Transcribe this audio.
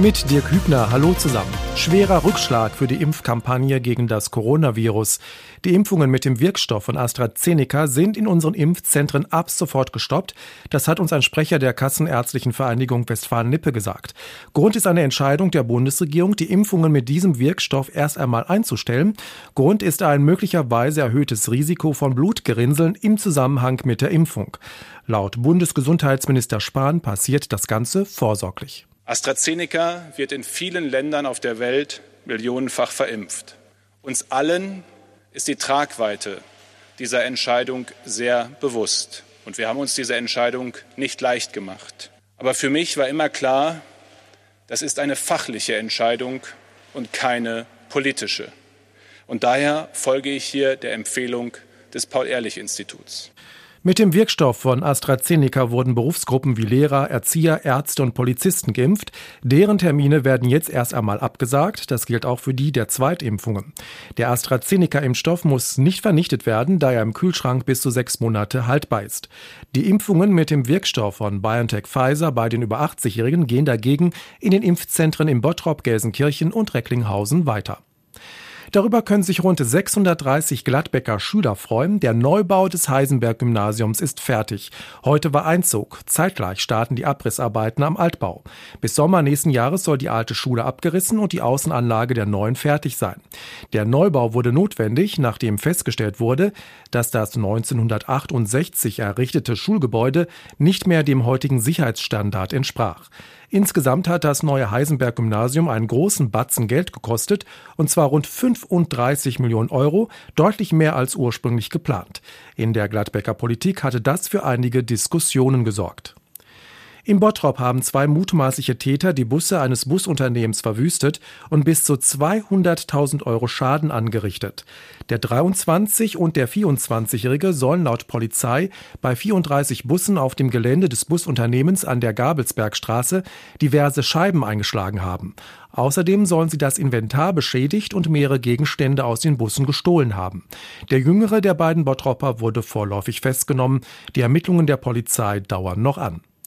Mit Dirk Hübner, hallo zusammen. Schwerer Rückschlag für die Impfkampagne gegen das Coronavirus. Die Impfungen mit dem Wirkstoff von AstraZeneca sind in unseren Impfzentren ab sofort gestoppt. Das hat uns ein Sprecher der Kassenärztlichen Vereinigung Westfalen-Lippe gesagt. Grund ist eine Entscheidung der Bundesregierung, die Impfungen mit diesem Wirkstoff erst einmal einzustellen. Grund ist ein möglicherweise erhöhtes Risiko von Blutgerinnseln im Zusammenhang mit der Impfung. Laut Bundesgesundheitsminister Spahn passiert das Ganze vorsorglich. AstraZeneca wird in vielen Ländern auf der Welt millionenfach verimpft. Uns allen ist die Tragweite dieser Entscheidung sehr bewusst. Und wir haben uns diese Entscheidung nicht leicht gemacht. Aber für mich war immer klar, das ist eine fachliche Entscheidung und keine politische. Und daher folge ich hier der Empfehlung des Paul-Ehrlich-Instituts. Mit dem Wirkstoff von AstraZeneca wurden Berufsgruppen wie Lehrer, Erzieher, Ärzte und Polizisten geimpft. Deren Termine werden jetzt erst einmal abgesagt. Das gilt auch für die der Zweitimpfungen. Der AstraZeneca-Impfstoff muss nicht vernichtet werden, da er im Kühlschrank bis zu sechs Monate haltbar ist. Die Impfungen mit dem Wirkstoff von BioNTech Pfizer bei den über 80-Jährigen gehen dagegen in den Impfzentren in Bottrop, Gelsenkirchen und Recklinghausen weiter. Darüber können sich rund 630 Gladbecker Schüler freuen. Der Neubau des Heisenberg-Gymnasiums ist fertig. Heute war Einzug. Zeitgleich starten die Abrissarbeiten am Altbau. Bis Sommer nächsten Jahres soll die alte Schule abgerissen und die Außenanlage der neuen fertig sein. Der Neubau wurde notwendig, nachdem festgestellt wurde, dass das 1968 errichtete Schulgebäude nicht mehr dem heutigen Sicherheitsstandard entsprach. Insgesamt hat das neue Heisenberg-Gymnasium einen großen Batzen Geld gekostet, und zwar rund 35 Millionen Euro, deutlich mehr als ursprünglich geplant. In der Gladbecker Politik hatte das für einige Diskussionen gesorgt. In Bottrop haben zwei mutmaßliche Täter die Busse eines Busunternehmens verwüstet und bis zu 200.000 Euro Schaden angerichtet. Der 23 und der 24-Jährige sollen laut Polizei bei 34 Bussen auf dem Gelände des Busunternehmens an der Gabelsbergstraße diverse Scheiben eingeschlagen haben. Außerdem sollen sie das Inventar beschädigt und mehrere Gegenstände aus den Bussen gestohlen haben. Der jüngere der beiden Bottropper wurde vorläufig festgenommen. Die Ermittlungen der Polizei dauern noch an.